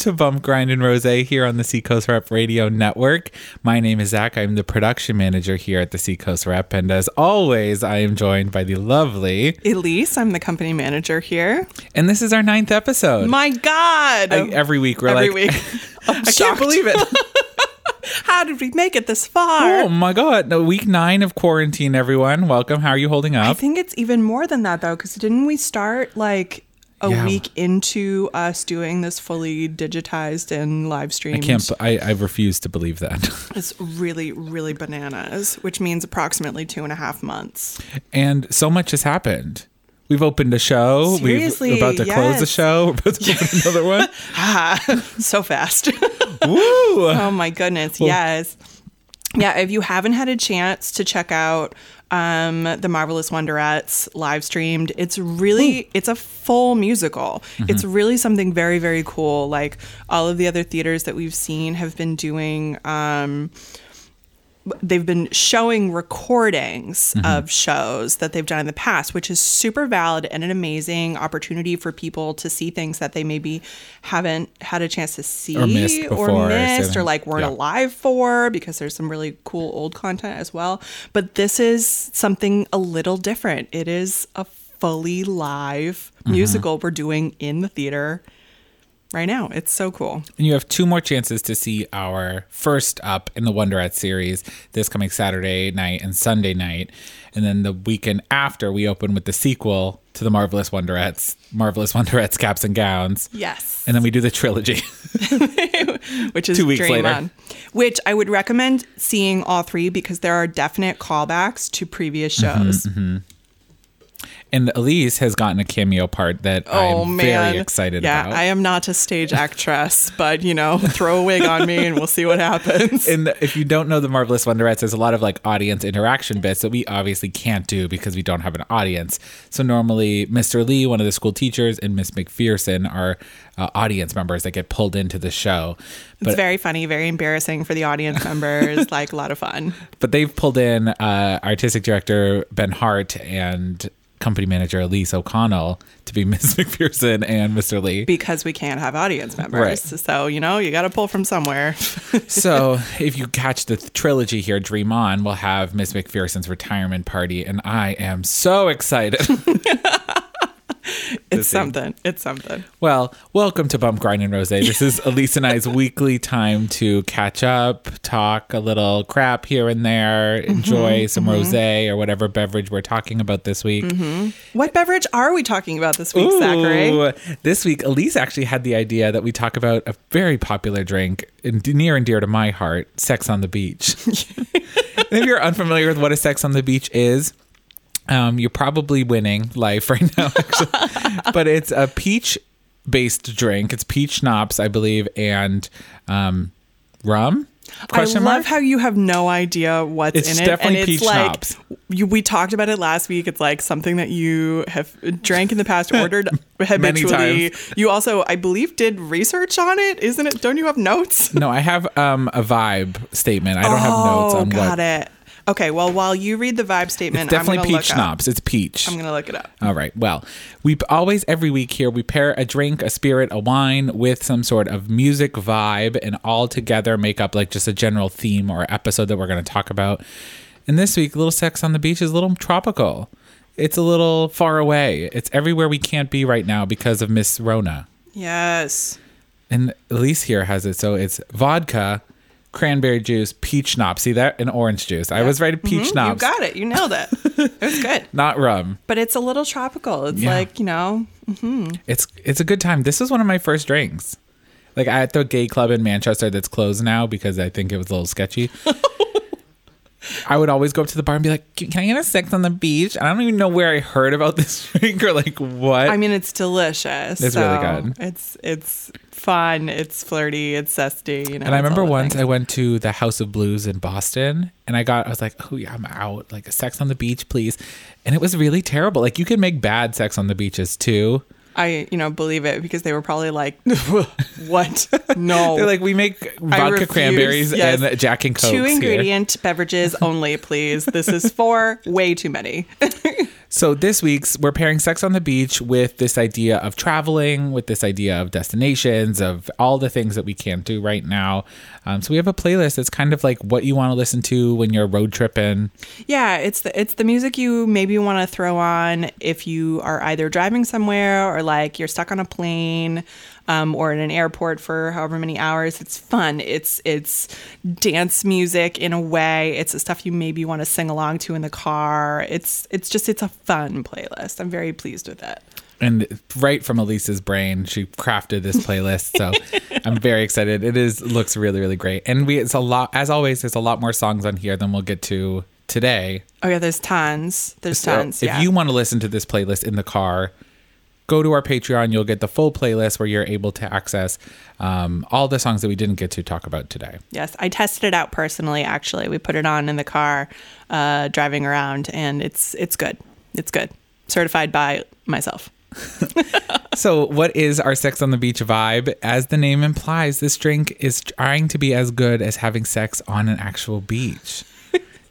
to Bump Grind and Rose here on the Seacoast Rep Radio Network. My name is Zach. I'm the production manager here at the Seacoast Rep, and as always, I am joined by the lovely. Elise, I'm the company manager here. And this is our ninth episode. My God. I- every week we're Every like, week. I can't believe it. How did we make it this far? oh my god! No, week nine of quarantine. Everyone, welcome. How are you holding up? I think it's even more than that, though, because didn't we start like a Yeah. week into us doing this fully digitized and live streaming. I can't. I, I refuse to believe that. It's really, really bananas, which means approximately two and a half months. And so much has happened. We've opened a show. Seriously, We're about to close the show. We're about to open another one. ah, so fast. Woo! Oh my goodness, yes. Yeah, if you haven't had a chance to check out um, the Marvelous Wonderettes live streamed, it's really it's a full musical. It's really something very very cool. Like all of the other theaters that we've seen have been doing. Um, they've been showing recordings of shows that they've done in the past, which is super valid and an amazing opportunity for people to see things that they maybe haven't had a chance to see Or missed before, or missed or like weren't yeah. alive for because there's some really cool old content as well. But this is something a little different. It is a fully live Mm-hmm. musical we're doing in the theater right now. It's so cool. And you have two more chances to see our first up in the Wonderette series this coming Saturday night and Sunday night. And then the weekend after, we open with the sequel to the Marvelous Wonderettes, Marvelous Wonderettes Caps and Gowns. Yes. And then we do the trilogy. which is Two weeks later. On, which I would recommend seeing all three because there are definite callbacks to previous Mm-hmm, shows. And Elise has gotten a cameo part that Oh I'm man, very excited yeah, about. I am not a stage actress, but you know, throw a wig on me and we'll see what happens. and if you don't know the Marvelous Wonderettes, there's a lot of like audience interaction bits that we obviously can't do because we don't have an audience. So normally, Mr. Lee, one of the school teachers, and Miss McPherson are uh, audience members that get pulled into the show. it's very funny, very embarrassing for the audience members, like a lot of fun. but they've pulled in uh, artistic director Ben Hart and company manager Elise O'Connell to be Miss McPherson and Mr. Lee. Because we can't have audience members. Right. So, you know, you got to pull from somewhere. so if you catch the trilogy here, Dream On, we'll have Miss McPherson's retirement party, and I am so excited. It's something. It's something. well, welcome to Bump Grind and Rose. This is Elise and I's weekly time to catch up, talk a little crap here and there, mm-hmm, enjoy some mm-hmm. rose or whatever beverage we're talking about this week. Mm-hmm. What beverage are we talking about this week, Zachary? This week, Elise actually had the idea that we talk about a very popular drink near and dear to my heart, Sex on the Beach. if you're unfamiliar with what a Sex on the Beach is, um, you're probably winning life right now, but it's a peach based drink. It's peach schnapps, I believe, and um, rum. Question I love mark? how you have no idea what's It's in it, definitely and it's peach like schnapps. you, we talked about it last week. It's like something that you have drank in the past, ordered habitually. times. You also, I believe, did research on it, isn't it? Don't you have notes? No, I have um, a vibe statement. I don't have notes oh, on got what. it. Okay, well, while you read the vibe statement, It's definitely peach schnapps. It's peach. I'm gonna look it up. All right. Well, we always every week here we pair a drink, a spirit, a wine with some sort of music vibe, and all together make up like just a general theme or episode that we're going to talk about. And this week, Little Sex on the Beach is a little tropical. It's a little far away. It's everywhere we can't be right now because of Miss Rona. Yes. And Elise here has it. So it's vodka, cranberry juice, peach schnapps. See that? And orange juice. I was right peach schnapps. You got it. You nailed it. it was good. Not rum. But it's a little tropical. It's Yeah. like, you know, mm-hmm. It's it's a good time. This was one of my first drinks. Like at the gay club in Manchester that's closed now because I think it was a little sketchy. I would always go up to the bar and be like, "Can I get a six on the beach?" And I don't even know where I heard about this drink or like what. I mean, it's delicious. It's really good. It's it's fun. It's flirty. It's zesty. You know. and I remember once things. I went to the House of Blues in Boston and I got I was like, "Oh yeah, I'm out. Like sex on the beach, please." And it was really terrible. Like you can make bad sex on the beaches too. I you know believe it because they were probably like, what? No. They're like, "We make vodka cranberries Yes. and Jack and Coke." Two ingredient beverages only, please. This is for way too many. So this week's we're pairing sex on the beach with this idea of traveling, with this idea of destinations, of all the things that we can't do right now. Um, so we have a playlist that's kind of like what you want to listen to when you're road tripping. Yeah, it's the it's the music you maybe want to throw on if you are either driving somewhere or like you're stuck on a plane um, or in an airport for however many hours. It's fun. It's it's dance music in a way. It's the stuff you maybe want to sing along to in the car. It's it's just it's a fun playlist. I'm very pleased with it. And right from Elise's brain, she crafted this playlist. So I'm very excited. It is looks really really great. And we it's a lot as always. There's a lot more songs on here than we'll get to today. Oh yeah, there's tons. There's So tons. if yeah. you want to listen to this playlist in the car, go to our Patreon. You'll get the full playlist where you're able to access um, all the songs that we didn't get to talk about today. Yes, I tested it out personally. Actually, we put it on in the car, uh, driving around, and it's it's good. It's good. Certified by myself. So, what is our sex on the beach vibe? As the name implies, this drink is trying to be as good as having sex on an actual beach.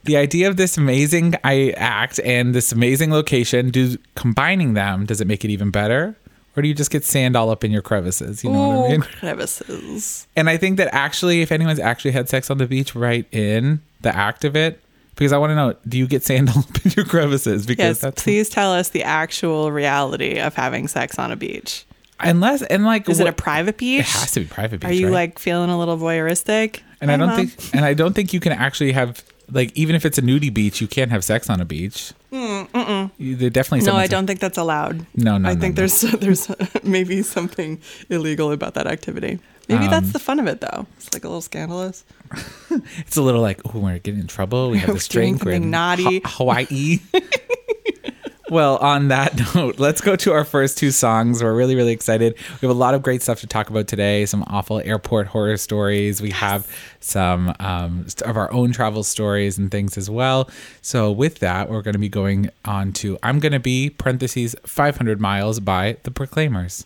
The idea of this amazing I act and this amazing location, do combining them, does it make it even better? Or do you just get sand all up in your crevices? You know what I mean? crevices. And I think that actually, if anyone's actually had sex on the beach, right in the act of it, because I want to know, do you get sand all up in your crevices? Because Yes, that's please tell us the actual reality of having sex on a beach. unless and like Is it a private beach? It has to be private beach. Are you right? like feeling a little voyeuristic? And I don't Mom. think, and I don't think you can actually have like even if it's a nudie beach, you can't have sex on a beach. Mm, You- there definitely. No, I don't think that's allowed. No, no, I no, think no. there's there's maybe something illegal about that activity. Maybe Um, that's the fun of it, though. It's like a little scandalous. It's a little like, oh, we're getting in trouble. We have this drink. We're in naughty. Ha- Hawaii. Well, on that note, let's go to our first two songs. We're really, really excited. We have a lot of great stuff to talk about today. Some awful airport horror stories. We have some um, of our own travel stories and things as well. So, with that, we're going to be going on to "I'm Going to Be" parentheses 500 miles by the Proclaimers.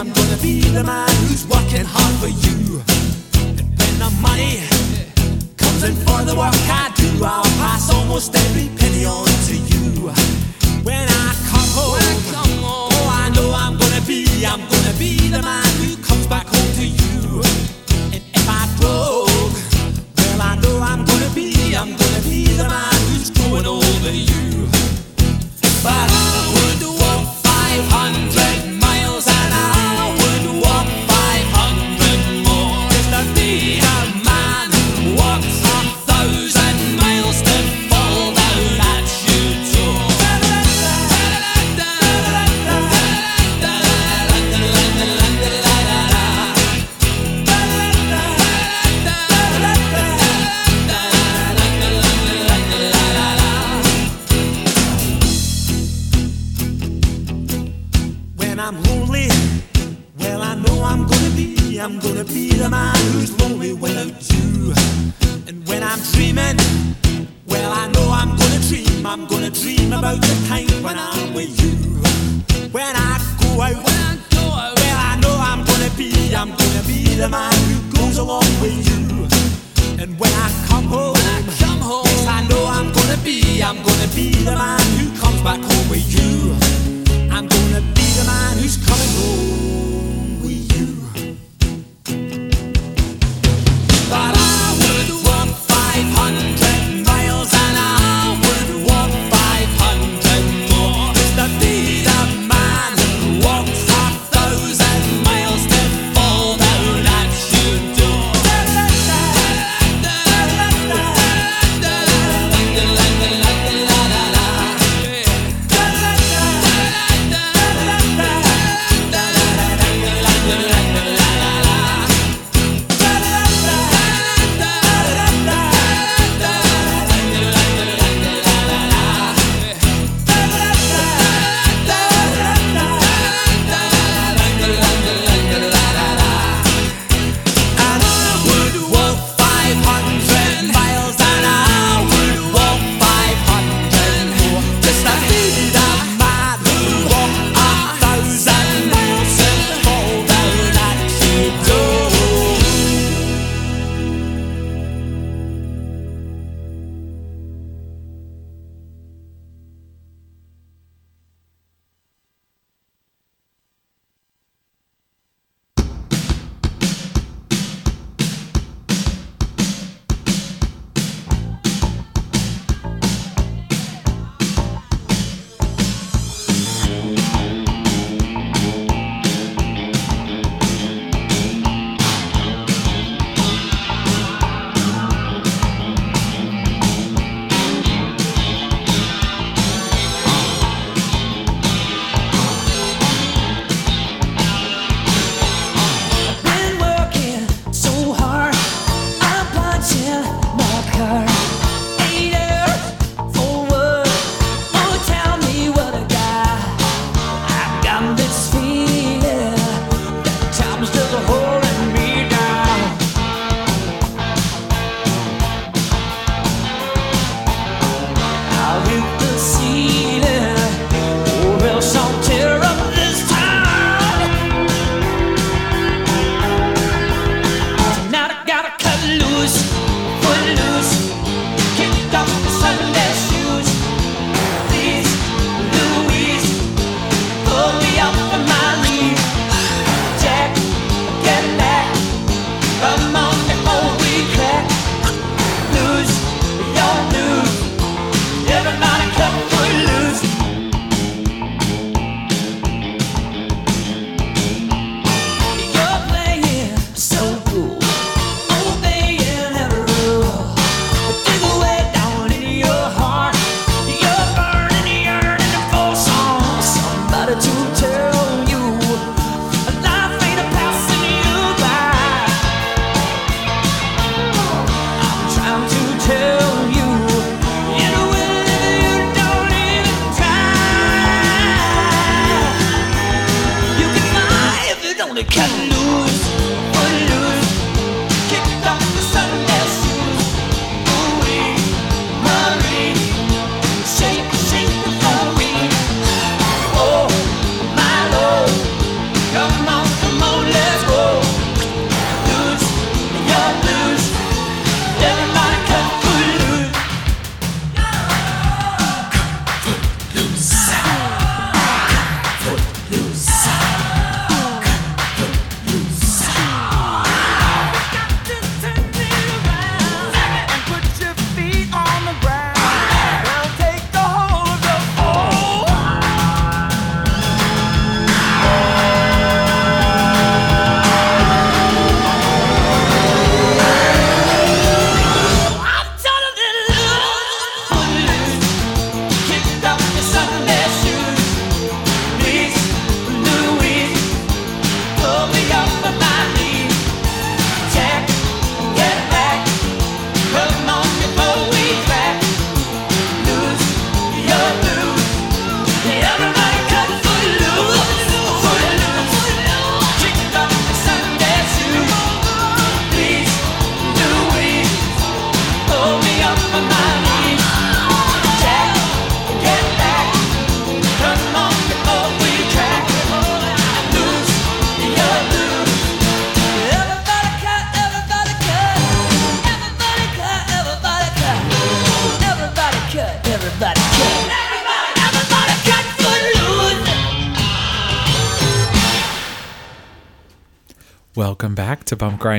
I'm gonna be the man who's working hard for you. And when the money comes in for the work I do, I'll pass almost every penny on to you. When I come home, I come home oh, I know I'm gonna be, I'm gonna be the man who comes back home to you. And if I broke, well, I know I'm gonna be, I'm gonna be the man who's growing over you. But I would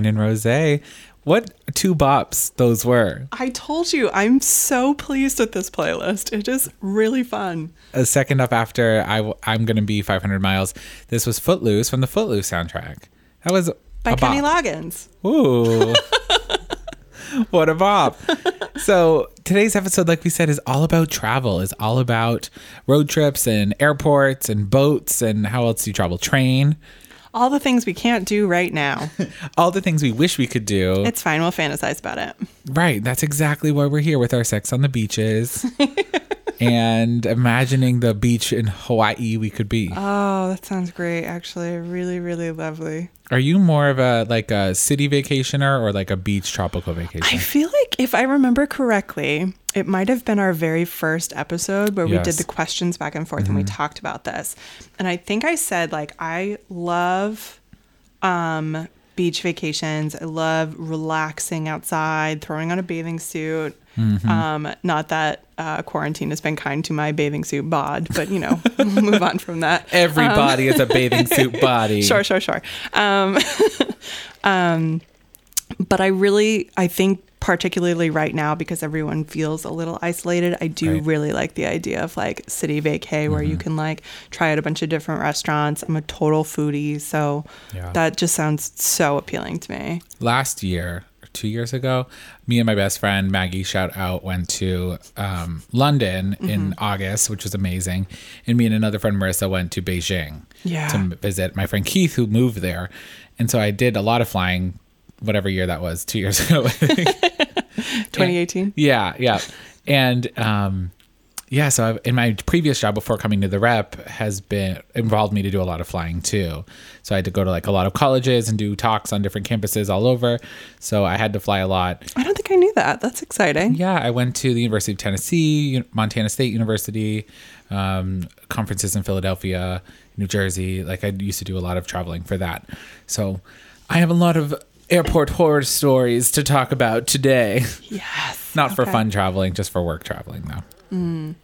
Grind and Rose. What two bops those were. I told you, I'm so pleased with this playlist. It is really fun. A second up after I, am going to be 500 miles. This was Footloose from the Footloose soundtrack. That was By Kenny bop. Loggins. Ooh. what a bop. So today's episode, like we said, is all about travel, is all about road trips and airports and boats and how else do you travel? Train. All the things we can't do right now. All the things we wish we could do. It's fine. We'll fantasize about it. right. That's exactly why we're here with our sex on the beaches. and imagining the beach in Hawaii we could be. Oh, that sounds great. Actually, really, really lovely. Are you more of a like a city vacationer or like a beach tropical vacation? I feel like if I remember correctly, it might have been our very first episode where we did the questions back and forth and we talked about this. And I think I said like I love um beach vacations. I love relaxing outside, throwing on a bathing suit. Um, not that uh, quarantine has been kind to my bathing suit bod, but you know, we'll move on from that. Everybody is a bathing suit body. Sure, sure, sure. Um, um, but I really, I think, particularly right now, because everyone feels a little isolated, I do Right. Mm-hmm. really like the idea of like city vacay where you can like try out a bunch of different restaurants. I'm a total foodie, so Yeah. that just sounds so appealing to me. last year or two years ago, me and my best friend Maggie, shout out, went to um, London Mm-hmm. in August, which was amazing. And me and another friend Marissa went to Beijing Yeah. to visit my friend Keith, who moved there. And so I did a lot of flying, whatever year that was, two years ago. 2018. Yeah, yeah. And um yeah, so I've, in my previous job before coming to the rep has been involved me to do a lot of flying too. So I had to go to like a lot of colleges and do talks on different campuses all over. So I had to fly a lot. I don't think I knew that. That's exciting. Yeah, I went to the University of Tennessee, Montana State University, um, conferences in Philadelphia, New Jersey. Like I used to do a lot of traveling for that. So I have a lot of airport horror stories to talk about today. Yes. Not for fun traveling, just for work traveling, though.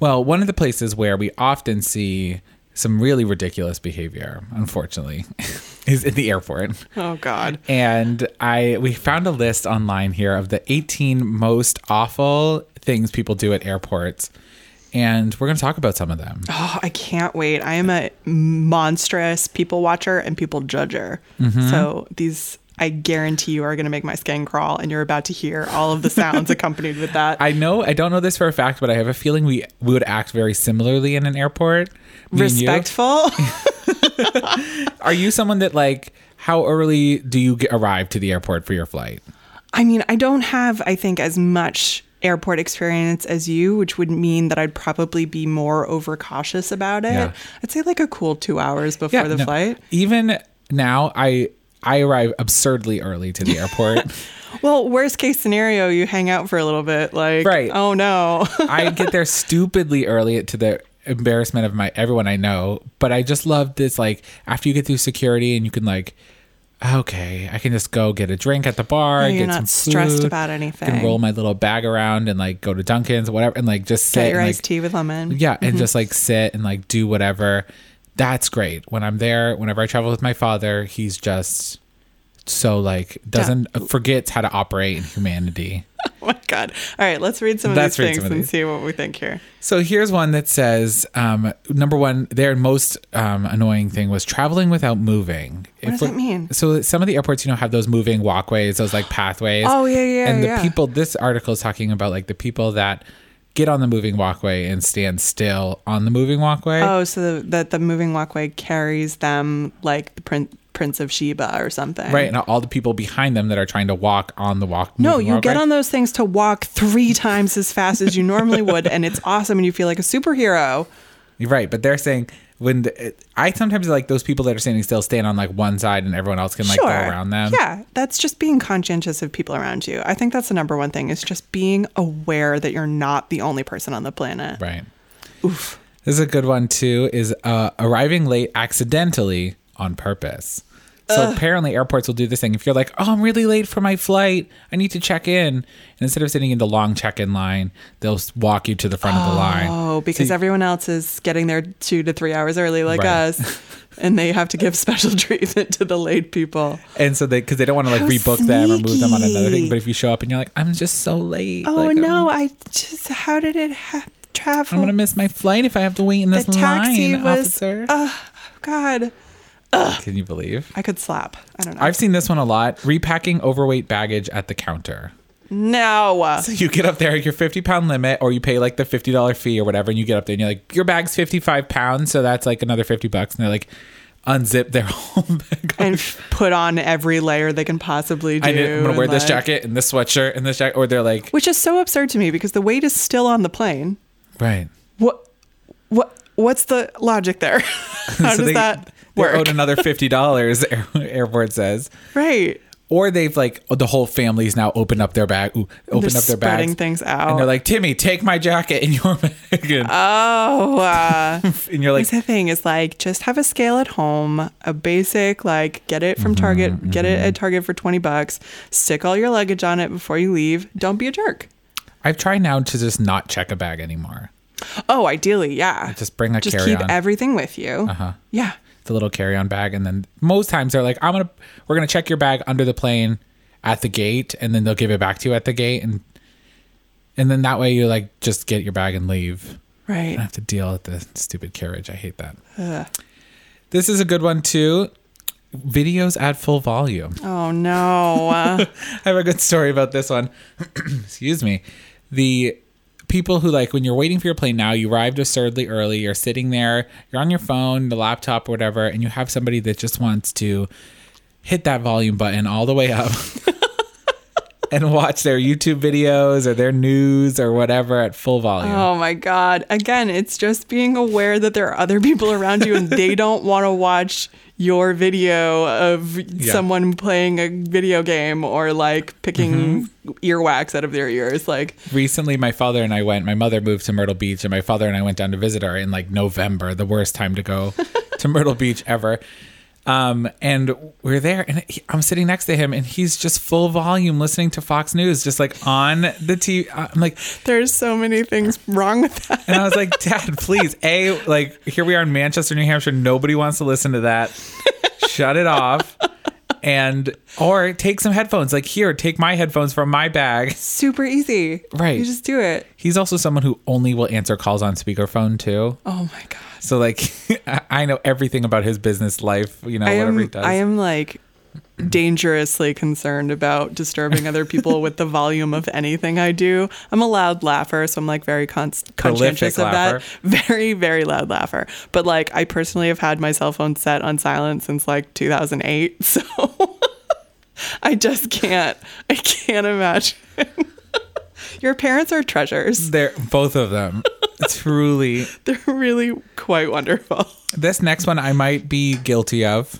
Well, one of the places where we often see some really ridiculous behavior, unfortunately, is in the airport. Oh God. And I we found a list online here of the 18 most awful things people do at airports. And we're going to talk about some of them. Oh, I can't wait. I am a monstrous people watcher and people judger. Mm-hmm. So these, I guarantee you, are going to make my skin crawl, and you're about to hear all of the sounds accompanied with that. I know I don't know this for a fact, but I have a feeling we, we would act very similarly in an airport. Me and you. Respectful. Are you someone that like how early do you get, arrive to the airport for your flight? I mean, I don't have, I think, as much airport experience as you, which would mean that I'd probably be more overcautious about it. Yeah. I'd say like a cool two hours before the no. flight. Even now, I I arrive absurdly early to the airport. Well, worst case scenario, you hang out for a little bit. Like, Right. oh no. I get there stupidly early to the embarrassment of my everyone I know. But I just love this like after you get through security and you can like okay, I can just go get a drink at the bar, Yeah, you're get not some stressed food, about Can anything. roll my little bag around and like go to Dunkin's, whatever, and like just sit Get your and, iced like, tea with lemon. Yeah, and mm-hmm. just like sit and like do whatever. That's great. When I'm there, whenever I travel with my father, he's just so like doesn't forgets how to operate in humanity. Oh my god! All right, let's read some of Let's these things of and these. see what we think here. So here's one that says um, number one, their most um, annoying thing was traveling without moving. What does that mean? So some of the airports, you know, have those moving walkways, those like pathways. Oh, yeah, yeah, yeah. And the yeah. people, this article is talking about like the people that get on the moving walkway and stand still on the moving walkway. Oh, so that the moving walkway carries them like the prin- Prince of Sheba or something. Right, and all the people behind them that are trying to walk on the walk. No, you get on those things to walk three times as fast as you normally would, and it's awesome, and you feel like a superhero. You're right, but they're saying when the, I sometimes like those people that are standing still stand on like one side and everyone else can like go around them. Yeah, that's just being conscientious of people around you. I think that's the number one thing is just being aware that you're not the only person on the planet. Right. Oof. This is a good one too. Is uh, arriving late accidentally on purpose. So apparently airports will do this thing. If you're like, "Oh, I'm really late for my flight. I need to check in," and instead of sitting in the long check-in line, they'll walk you to the front of the line. Oh, because So everyone else is getting there two to three hours early, like Right. us, and they have to give special treatment to the late people. and so they because they don't want to like How rebook them or move them on another thing. But if you show up and you're like, "I'm just so late," Oh like, no, I'm, I just how did it ha- travel? I'm gonna miss my flight if I have to wait in this the taxi line, was. officer. Uh, God, Can you believe? I could slap. I don't know. I've seen this one a lot. Repacking overweight baggage at the counter. no. So you get up there, your 50 pound limit, or you pay like the $50 fee or whatever, and you get up there and you're like, your bag's 55 pounds, so that's like another 50 bucks. And they're like, unzip their whole bag. and put on every layer they can possibly do. I I'm gonna wear this jacket and this sweatshirt and this jacket, or they're like, which is so absurd to me because the weight is still on the plane. right. What, what, what's the logic there? How so does they, that they're owed another $50, air, airport says. Right. Or they've like the whole family's now opened up their bag, ooh, opened up their spreading bags, things out. and they're like, "Timmy, take my jacket and your bag," and, Oh, uh, and you're like, the thing is like just have a scale at home, a basic like get it Mm-hmm, from Target, get it at Target for 20 bucks, stick all your luggage on it before you leave. Don't be a jerk. I've tried now to just not check a bag anymore. Oh, ideally, yeah. Just bring a just carry-on. keep everything with you. Uh-huh. Yeah. The little carry-on bag and then most times they're like i'm gonna we're gonna check your bag under the plane at the gate and then they'll give it back to you at the gate and and then that way you like just get your bag and leave I Right. don't have to deal with the stupid carriage i hate that this is a good one too videos at full volume Oh no. I have a good story about this one. Excuse me. The people who like when you're waiting for your plane now, you arrived absurdly early, you're sitting there, you're on your phone, the laptop, or whatever, and you have somebody that just wants to hit that volume button all the way up and watch their YouTube videos or their news or whatever at full volume. oh my god. Again, it's just being aware that there are other people around you and they don't want to watch your video of someone playing a video game or like picking Mm-hmm. earwax out of their ears like recently my father and I went my mother moved to Myrtle Beach and my father and I went down to visit her in like November the worst time to go to Myrtle Beach ever um and we're there and he, I'm sitting next to him and he's just full volume listening to Fox News just like on the TV I'm like There's so many things wrong with that. and I was like dad please a like here we are in Manchester New Hampshire nobody wants to listen to that shut it off and or take some headphones like here take my headphones from my bag Super easy. Right. You just do it. He's also someone who only will answer calls on speakerphone too. Oh my god. So like I- know everything about his business life, you know, I whatever he does. I am like dangerously concerned about disturbing other people with the volume of anything I do. I'm a loud laugher, so I'm like very con- conscientious of laugher. that. Very, very loud laugher. But like I personally have had my cell phone set on silent since like 2008. So I just can't I can't imagine. Your parents are treasures. They're both of them. Truly. They're really quite wonderful. This next one I might be guilty of.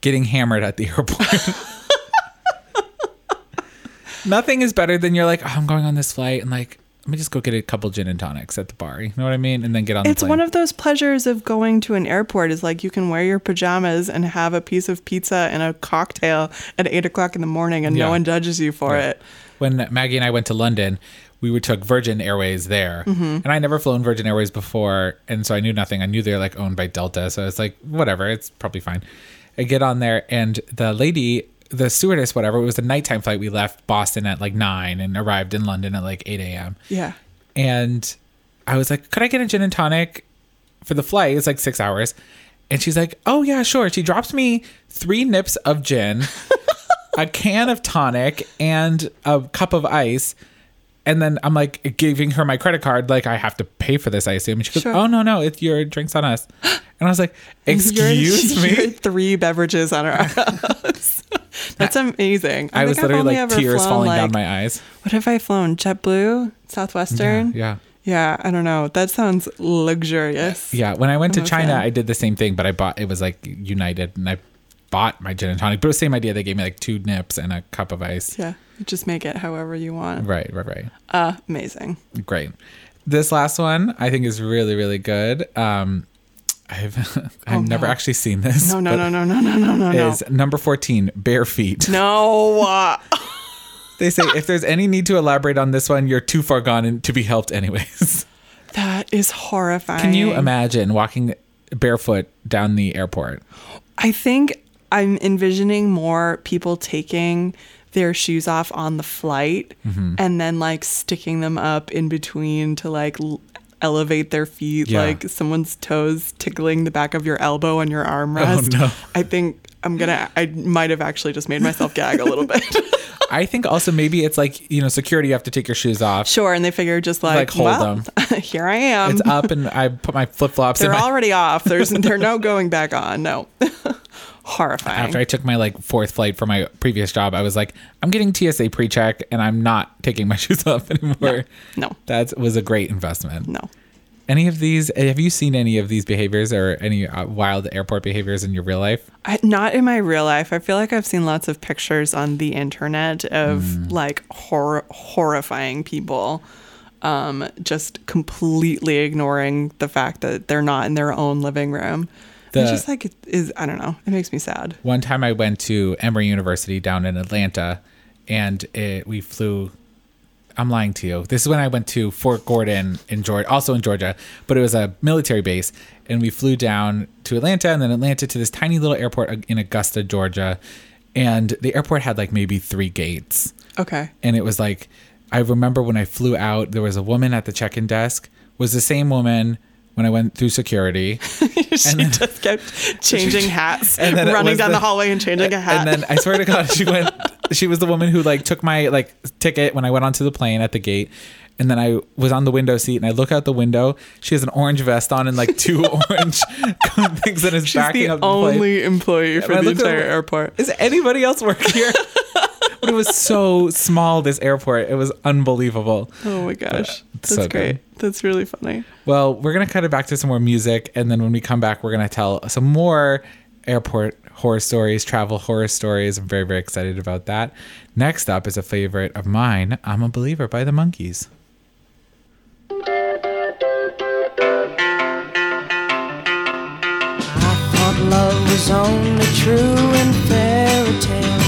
Getting hammered at the airport. Nothing is better than you're like, oh, I'm going on this flight and like, let me just go get a couple gin and tonics at the bar. You know what I mean? And then get on the It's one of those pleasures of going to an airport is like you can wear your pajamas and have a piece of pizza and a cocktail at eight o'clock in the morning and Yeah. no one judges you for Yeah. it. when Maggie and I went to London, we would took Virgin Airways there, Mm-hmm. and I never flown Virgin Airways before, and so I knew nothing. I knew they're like owned by Delta, so it's like whatever, it's probably fine. I get on there, and the lady, the stewardess, whatever, it was a nighttime flight. We left Boston at like nine and arrived in London at like eight a.m. Yeah. And I was like, could I get a gin and tonic for the flight? It's like six hours. And she's like, oh, yeah, sure. She drops me three nips of gin, a can of tonic, and a cup of ice. And then I'm like giving her my credit card, like I have to pay for this, I assume. And she goes, Sure. oh, no, no, it's your drinks on us. And I was like, excuse You're- me? you're three beverages on our house. That's amazing. I was think I've literally like tears falling down my eyes. What have I flown? JetBlue, Southwestern. Yeah. Yeah, Yeah, I don't know. That sounds luxurious. Yeah, when I went to I'm a China. I did the same thing, but I bought it was like United, and I bought my gin and tonic. But it was the same idea. They gave me like two nips and a cup of ice. Yeah, just make it however you want. Right, right, right. Uh, amazing. Great. This last one I think is really, really good. Um, I've I've Oh, never no. actually seen this. No, no, no, no, no, no, no, no. Is number fourteen bare feet? No. uh, They say if there's any need to elaborate on this one, you're too far gone to be helped anyways. that is horrifying. Can you imagine walking barefoot down the airport? I think I'm envisioning more people taking their shoes off on the flight Mm-hmm. and then like sticking them up in between to like l- elevate their feet, Yeah. like someone's toes tickling the back of your elbow on your armrest. Oh, no. I think I'm gonna. I might have actually just made myself gag a little bit. I think also maybe it's like you know security. You have to take your shoes off. sure, and they figure just like, Like, hold well, here I am. It's up, and I put my flip flops. in They're my, already off. There's they're no going back on. No. Horrifying. after I took my like fourth flight for my previous job, I was like, I'm getting TSA pre-check, and I'm not taking my shoes off anymore. no. That was a great investment. No. Any of these? Have you seen any of these behaviors or any uh, wild airport behaviors in your real life? I, not in my real life. I feel like I've seen lots of pictures on the internet of Mm. like hor- horrifying people um, just completely ignoring the fact that they're not in their own living room. The- it's just like it is. I don't know. It makes me sad. One time I went to Emory University down in Atlanta and it, we flew. I'm lying to you. This is when I went to Fort Gordon in Georgia, also in Georgia, but it was a military base. And we flew down to Atlanta and then Atlanta to this tiny little airport in Augusta, Georgia. And the airport had like maybe three gates. Okay. And it was like, I remember when I flew out, there was a woman at the check in desk, was the same woman when I went through security. she then- just kept changing hats, And then running down the, the- hallway and changing a hat. And then I swear to God, she went. She was the woman who like took my like ticket when I went onto the plane at the gate. And then I was on the window seat, and I look out the window. She has an orange vest on and like two orange things that is She's backing the up the plane. only employee for And the entire airport. Is anybody else work here? But it was so small. This airport, it was unbelievable. Oh my gosh. it's That's so good. great. That's really funny. Well, we're gonna cut it back to some more music, and then when we come back, we're gonna tell some more airport horror stories, travel horror stories. I'm very, very excited about that. Next up is a favorite of mine. I'm a believer by the Monkees. I thought love was only true in fairy tales and for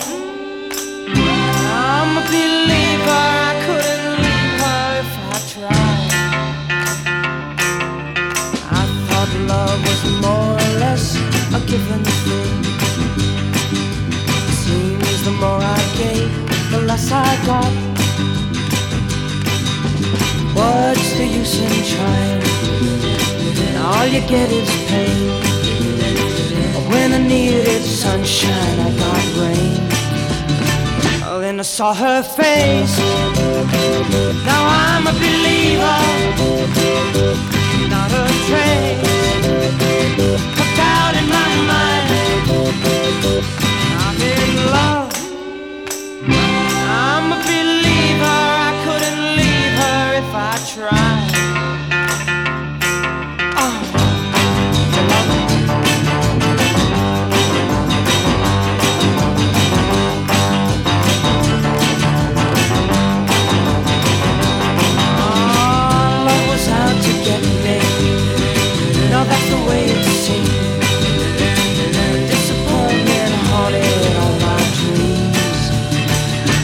What's the use in trying? All you get is pain. When I needed sunshine, I got rain. Oh, then I saw her face. Now I'm a believer, not a trace of doubt in my mind.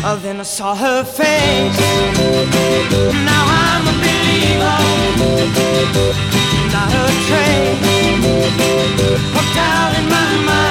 Oh, then I saw her face. Now I'm a believer. Not a trace. Hooked out in my mind.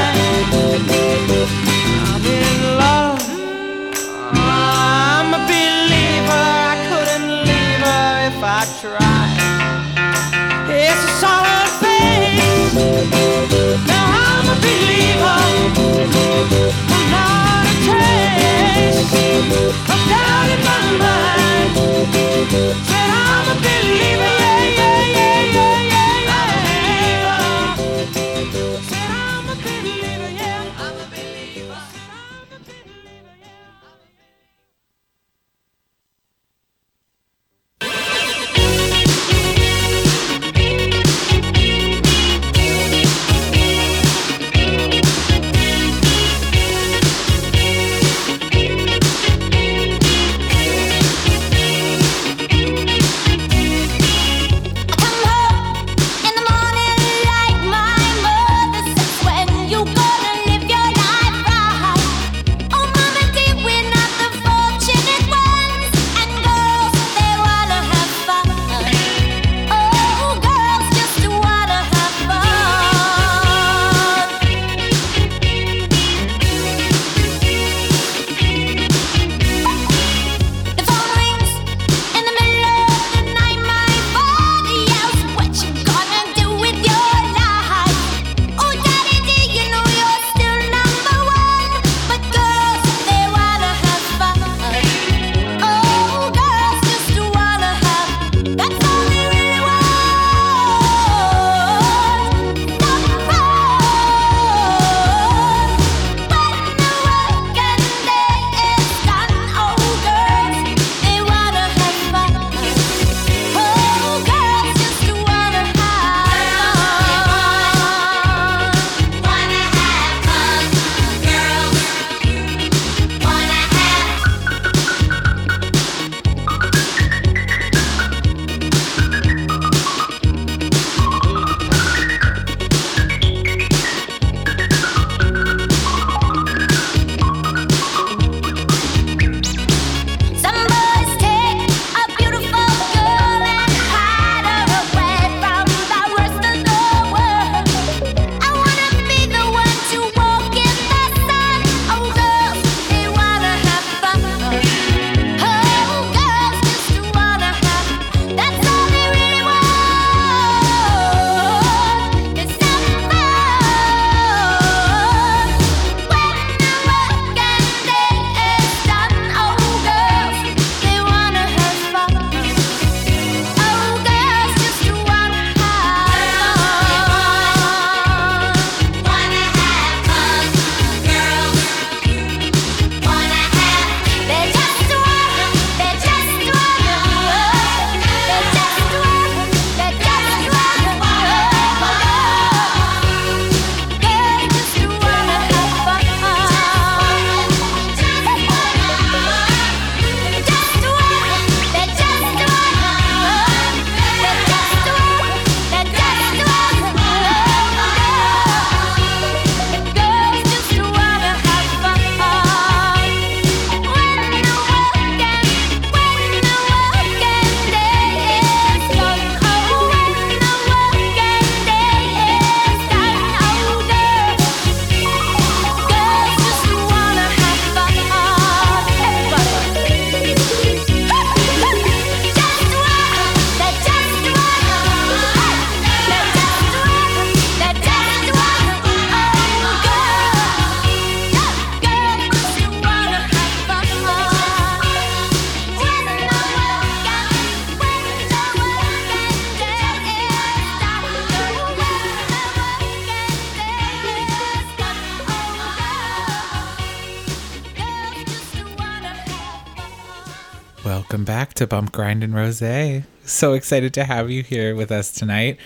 Welcome back to Bump Grind and Rose. So excited to have you here with us tonight.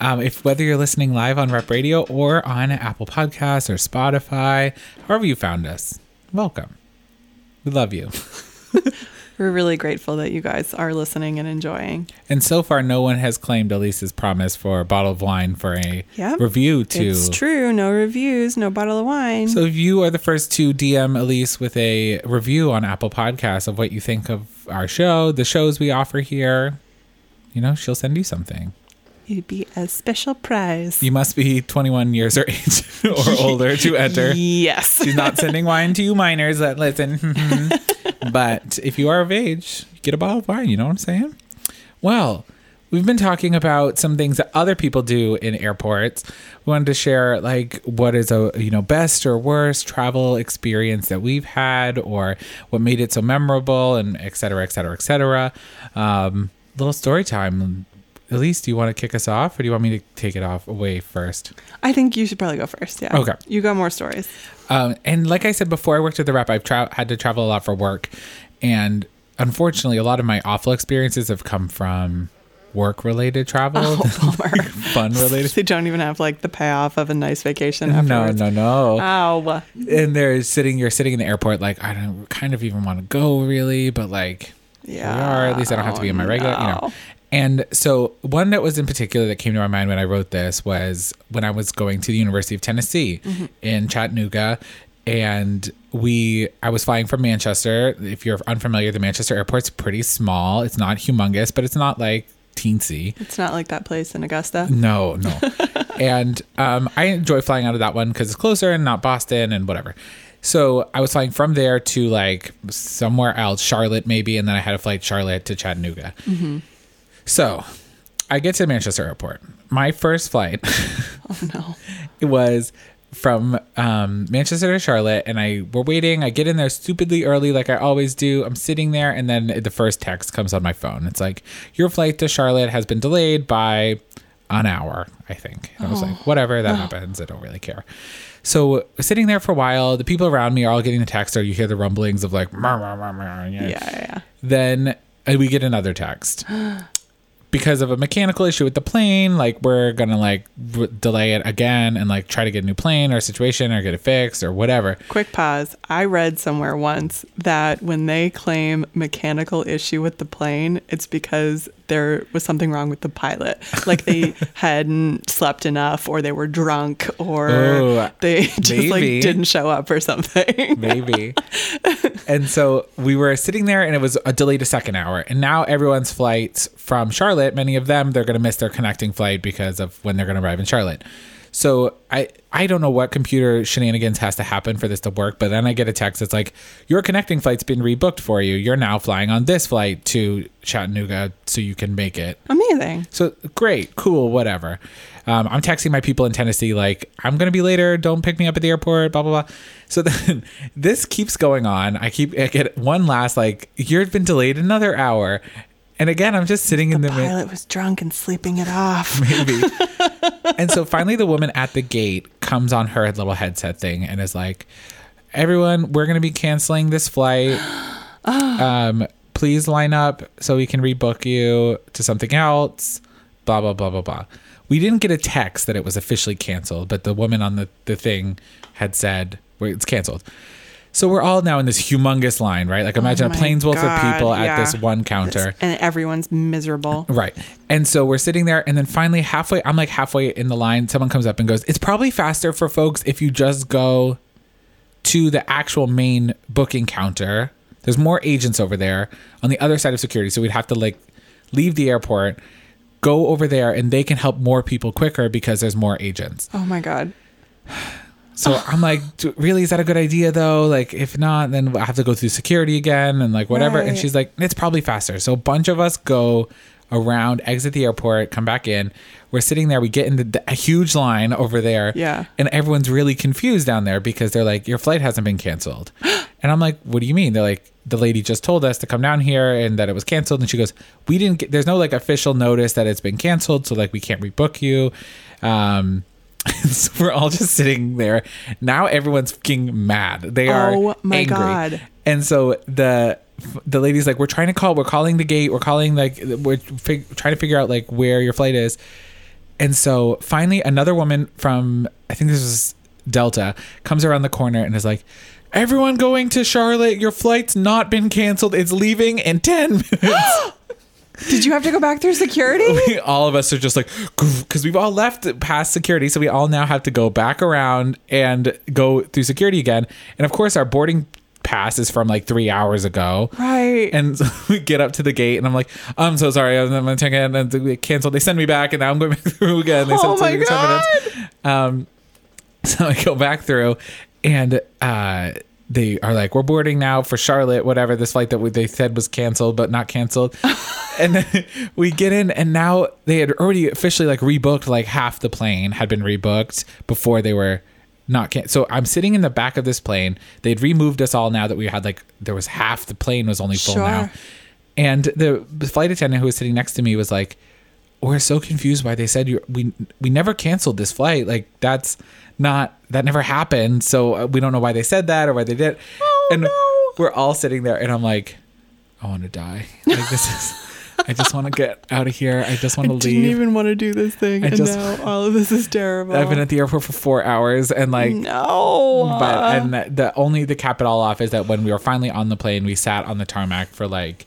Um, if whether you're listening live on Rep Radio or on Apple Podcasts or Spotify, however you found us, welcome. We love you. We're really grateful that you guys are listening and enjoying. And so far, no one has claimed Elise's promise for a bottle of wine for a yep. review. To it's true, no reviews, no bottle of wine. So if you are the first to DM Elise with a review on Apple Podcasts of what you think of our show, the shows we offer here, you know, she'll send you something. It'd be a special prize. You must be 21 years or age or older to enter. Yes. She's not sending wine to you minors that listen. but if you are of age, get a bottle of wine. You know what I'm saying? Well, we've been talking about some things that other people do in airports. We wanted to share like what is a you know best or worst travel experience that we've had, or what made it so memorable, and et cetera, et cetera, et cetera. Um, little story time. Elise, do you want to kick us off, or do you want me to take it off away first? I think you should probably go first. Yeah. Okay. You got more stories. Um, and like I said before, I worked at the rep. I've tra- had to travel a lot for work, and unfortunately, a lot of my awful experiences have come from work-related travel, Oh, fun related. They don't even have like the payoff of a nice vacation afterwards. No, no, no. Ow. and they're sitting. You're sitting in the airport, like I don't kind of even want to go, really, but like Yeah. we are. At least I don't have to be in my regular, you know. And so one that was in particular that came to my mind when I wrote this was when I was going to the University of Tennessee in Chattanooga. And we, I was flying from Manchester. If you're unfamiliar, the Manchester airport's pretty small. It's not humongous, but it's not like teensy. It's not like that place in Augusta. No, no. and um, I enjoy flying out of that one because it's closer and not Boston and whatever. So I was flying from there to like somewhere else, Charlotte maybe, and then I had a flight Charlotte to Chattanooga. So I get to Manchester Airport. My first flight Oh no. it was from um, Manchester to Charlotte, and I we're waiting. I get in there stupidly early, like I always do. I'm sitting there, and then the first text comes on my phone. It's like your flight to Charlotte has been delayed by an hour. I think. And I was like, whatever, that happens. I don't really care. So sitting there for a while, the people around me are all getting the text, or you hear the rumblings of like, yeah, yeah. then uh, we get another text because of a mechanical issue with the plane like we're gonna like r- delay it again and like try to get a new plane or a situation or get it fixed or whatever Quick pause. I read somewhere once that when they claim mechanical issue with the plane, it's because there was something wrong with the pilot. Like they hadn't slept enough or they were drunk or Oh, they just maybe. like didn't show up or something. maybe and so we were sitting there and it was a delayed a second hour and now everyone's flights from charlotte many of them they're going to miss their connecting flight because of when they're going to arrive in charlotte so i i don't know what computer shenanigans has to happen for this to work but then i get a text that's like your connecting flight's been rebooked for you you're now flying on this flight to chattanooga so you can make it Amazing. so great, cool, whatever. Um, I'm texting my people in Tennessee like I'm gonna be later. Don't pick me up at the airport. Blah blah blah. So then this keeps going on. I keep I get one last like you've been delayed another hour, and again I'm just sitting in the mid- Pilot was drunk and sleeping it off. maybe. and so finally, the woman at the gate comes on her little headset thing and is like, "Everyone, we're gonna be canceling this flight. um, please line up so we can rebook you to something else." Blah blah blah blah blah. We didn't get a text that it was officially canceled, but the woman on the, the thing had said well, it's canceled. So we're all now in this humongous line, right? Like imagine oh a Oh my plane's full of people at this one counter. And everyone's miserable. Right. And so we're sitting there, and then finally, halfway, I'm like halfway in the line. Someone comes up and goes, It's probably faster for folks if you just go to the actual main booking counter. There's more agents over there on the other side of security. So we'd have to like leave the airport, go over there, and they can help more people quicker because there's more agents. Oh my God. So I'm like, really, is that a good idea though? Like, if not, then I have to go through security again and like whatever. And she's like, it's probably faster. So a bunch of us go around, exit the airport, come back in. We're sitting there. We get in the, the a huge line over there. Yeah. And everyone's really confused down there because they're like, your flight hasn't been canceled. and I'm like, what do you mean? They're like, the lady just told us to come down here and that it was canceled. And she goes, we didn't get, there's no like official notice that it's been canceled. So like, we can't rebook you. Um, so we're all just sitting there. Now everyone's fucking mad. They are Oh my angry. God. And so the the lady's like, "We're trying to call. We're calling the gate. We're calling like we're fig- trying to figure out like where your flight is." And so finally, another woman from I think this was Delta comes around the corner and is like. Everyone going to Charlotte, your flight's not been canceled. It's leaving in 10 minutes. Did you have to go back through security? all of us are just like because we've all left past security so we all now have to go back around and go through security again and of course our boarding pass is from like three hours ago right. and so we get up to the gate and i'm like i'm so sorry i'm gonna take it and they canceled they send me back and now i'm going back through again they Oh my God. um so i go back through and uh they are like, we're boarding now for Charlotte, whatever this flight that we, they said was canceled, but not canceled. and we get in, and now they had already officially like rebooked like half the plane had been rebooked before they were not can- so I'm sitting in the back of this plane. They'd removed us all now that we had like there was half the plane was only full Sure. now. And the flight attendant who was sitting next to me was like, "We're so confused why they said you we we never canceled this flight. Like that's not that never happened. So uh, we don't know why they said that or why they did." and we're all sitting there, and I'm like, "I want to die. Like this is." I just want to get out of here. I just want to I leave. I Didn't even want to do this thing, I and just- now all of this is terrible. I've been at the airport for four hours, and like no. but and the, the only to cap it all off is that when we were finally on the plane, we sat on the tarmac for like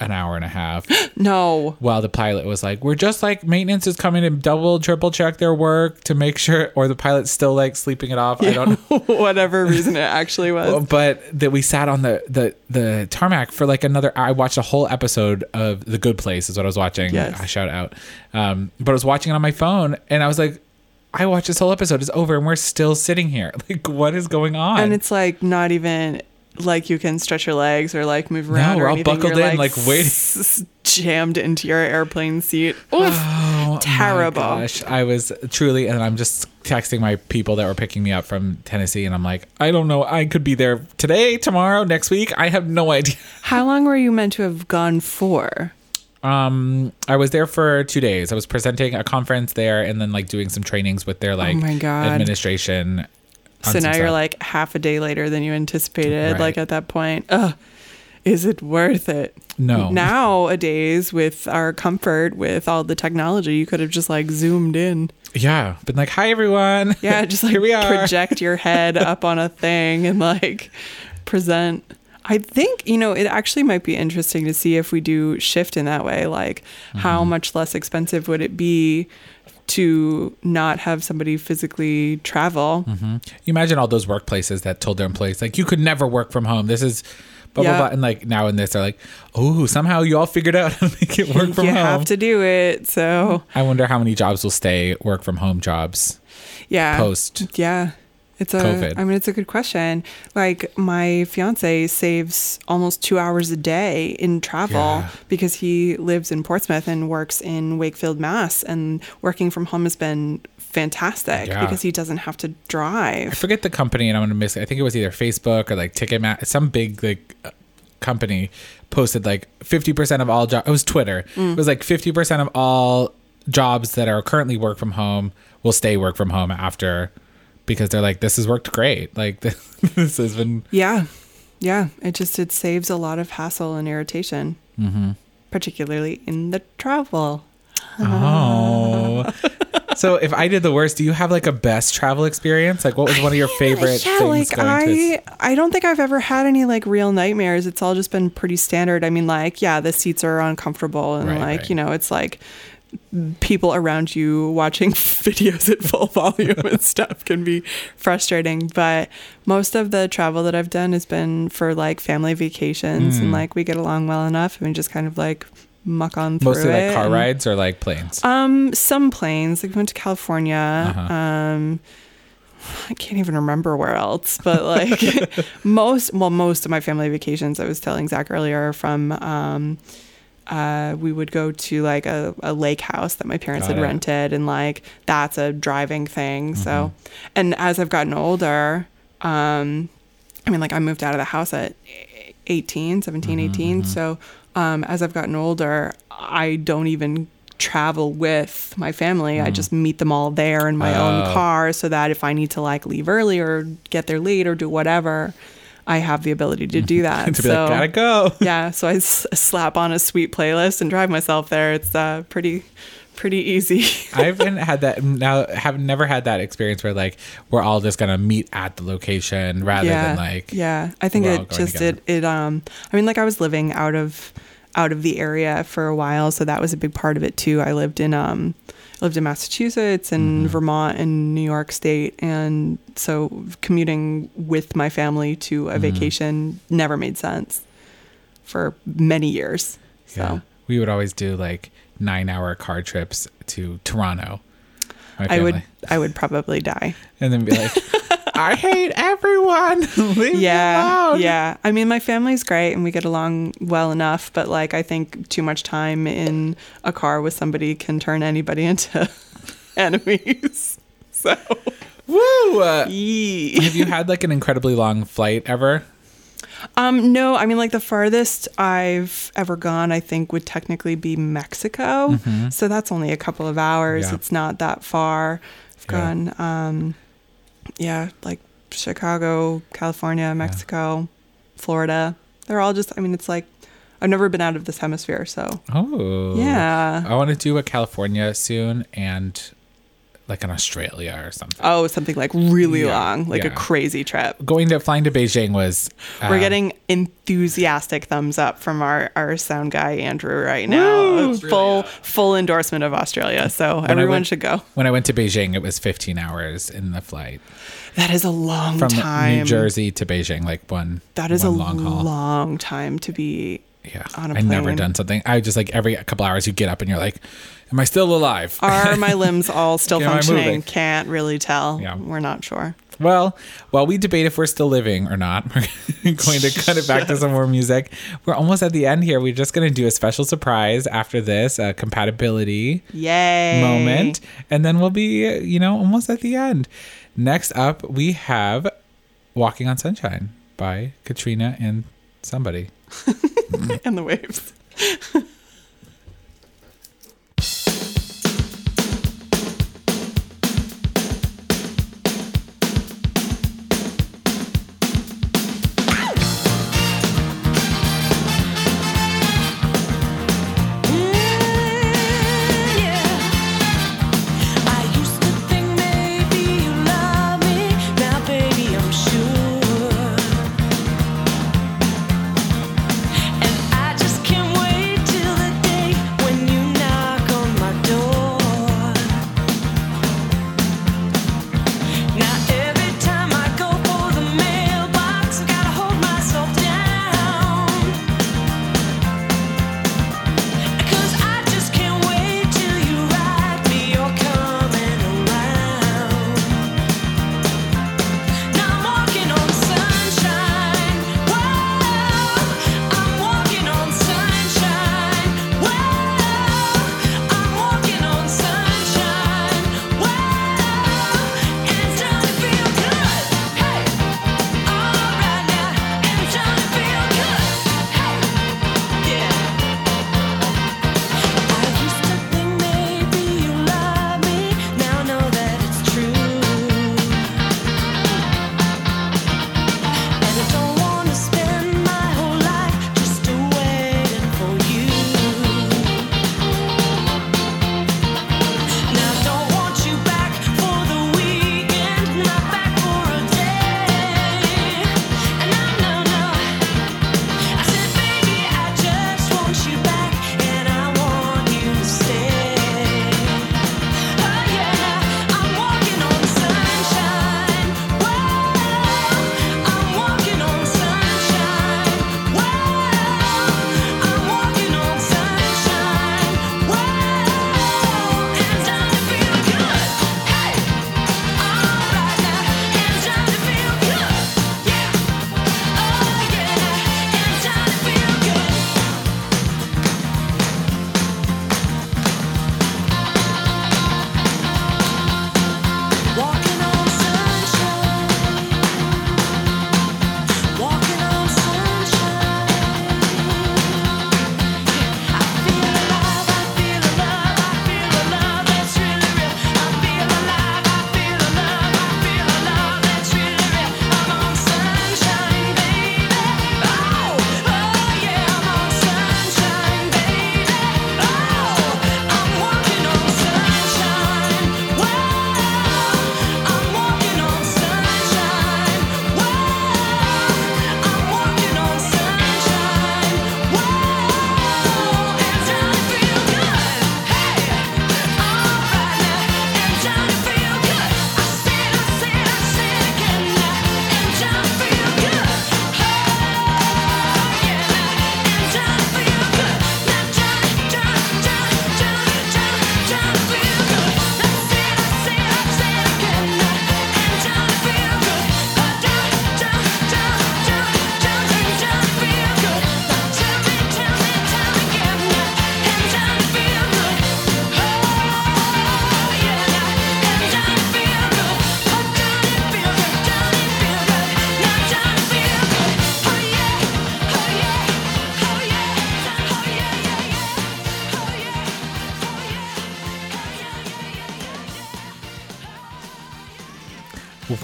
an hour and a half no. while the pilot was like, "We're just like maintenance is coming to double, triple check their work to make sure," or the pilot's still like sleeping it off. I don't know. Whatever reason it actually was. But that we sat on the, the the tarmac for like another. I watched a whole episode of The Good Place. Is what I was watching. Yes. I shout out. Um, but I was watching it on my phone, and I was like, "I watched this whole episode. It's over, and we're still sitting here. Like, what is going on?" and it's like not even like you can stretch your legs or like move around. we're or all anything. buckled You're, in, like, waiting. s- jammed into your airplane seat. Oof. Oh, Terrible. My gosh, I was truly, and I'm just texting my people that were picking me up from Tennessee, and I'm like, I don't know. I could be there today, tomorrow, next week. I have no idea. How long were you meant to have gone for? Um, I was there for two days. I was presenting a conference there, and then like doing some trainings with their like Oh my God. administration. So now you're like half a day later than you anticipated. Right. Like at that point, ugh, is it worth it? No. Nowadays, with our comfort, with all the technology, you could have just like zoomed in. yeah, been like, hi everyone. Yeah, just like Here we are. project your head up on a thing and like present. I think, you know, it actually might be interesting to see if we do shift in that way. Like, how Mm-hmm. much less expensive would it be to not have somebody physically travel? Mm-hmm. You imagine all those workplaces that told their employees like you could never work from home. This is blah blah blah. And like now in this, they're like, oh, somehow you all figured out how to make it work from you home. You have to do it. So, I wonder how many jobs will stay work from home jobs yeah. post. Yeah. It's a, COVID. I mean, it's a good question. Like, my fiance saves almost two hours a day in travel Yeah. because he lives in Portsmouth and works in Wakefield, Mass. And working from home has been fantastic Yeah. because he doesn't have to drive. I forget the company, and I'm gonna miss. it. I think it was either Facebook or like Ticketmaster. Some big like uh, company posted like 50 percent of all jobs. It was Twitter. Mm. It was like 50 percent of all jobs that are currently work from home will stay work from home after because they're like this has worked great. Like this has been Yeah. Yeah. It just, it saves a lot of hassle and irritation, mm-hmm. particularly in the travel. Oh. so if I did the worst, do you have like a best travel experience? Like what was one of your favorite yeah, things like going to? I, I don't think I've ever had any like real nightmares. It's all just been pretty standard. I mean, like, yeah, the seats are uncomfortable and Right, like, right. you know, it's like people around you watching videos at full volume and stuff can be frustrating. But most of the travel that I've done has been for like family vacations Hmm. and like we get along well enough and we just kind of like muck on through Mostly like car and- rides or like planes? um, some planes. Like we went to California. Uh-huh. Um, I can't even remember where else, but like most, well, most of my family vacations, I was telling Zach earlier, are from um, uh, we would go to like a, a lake house that my parents Got had it. rented, and like that's a driving thing. So, Mm-hmm. and as I've gotten older, um, I mean, like I moved out of the house at 18, 17, Mm-hmm, 18. So um, as I've gotten older, I don't even travel with my family. I just meet them all there in my own Mm. Oh. car so that if I need to like leave early or get there late or do whatever, I have the ability to do that. to be so like, gotta go. yeah, so I s- slap on a sweet playlist and drive myself there. It's uh, pretty pretty easy. I haven't had that now. Have never had that experience where like we're all just gonna meet at the location rather yeah, than like yeah. I think it just together. it it um. I mean, like I was living out of out of the area for a while, so that was a big part of it too. I lived in um. I lived in Massachusetts and Mm-hmm. Vermont and New York State, and so commuting with my family to Mm-hmm. a vacation never made sense for many years. So Yeah. We would always do like nine hour car trips to Toronto. I would. I would probably die. and then be like, I hate everyone. Leave yeah yeah i mean my family's great and we get along well enough but like i think too much time in a car with somebody can turn anybody into enemies so Woo! Uh, yee. have you had like an incredibly long flight ever? um no i mean like the farthest i've ever gone i think would technically be mexico so that's only a couple of hours Mm-hmm. Yeah. it's not that far i've Yeah. gone um yeah like chicago california mexico florida they're all just i mean it's like i've never been out of this hemisphere so Oh. Yeah. I want to do a California soon and like an Australia or something. Oh, something like really Yeah, long, like a crazy trip. Going to flying to Beijing was. We're uh, getting enthusiastic thumbs up from our, our sound guy Andrew right now. Woo! Full full endorsement of Australia. So I everyone went- should go. When I went to Beijing, it was 15 hours in the flight That is a long from time. New Jersey to Beijing, like one. That is one a long haul. long time to be Yeah, on a I never plane. done something. I just like every couple hours you get up and you're like, "Am I still alive?" Are my limbs all still functioning? Can't really tell. Yeah. We're not sure. Well, while we debate if we're still living or not, we're going to cut it back to some more music. We're almost at the end here. We're just going to do a special surprise after this, a compatibility Yay. moment, and then we'll be, you know, almost at the end. Next up, we have "Walking on Sunshine" by Katrina and somebody. And the waves.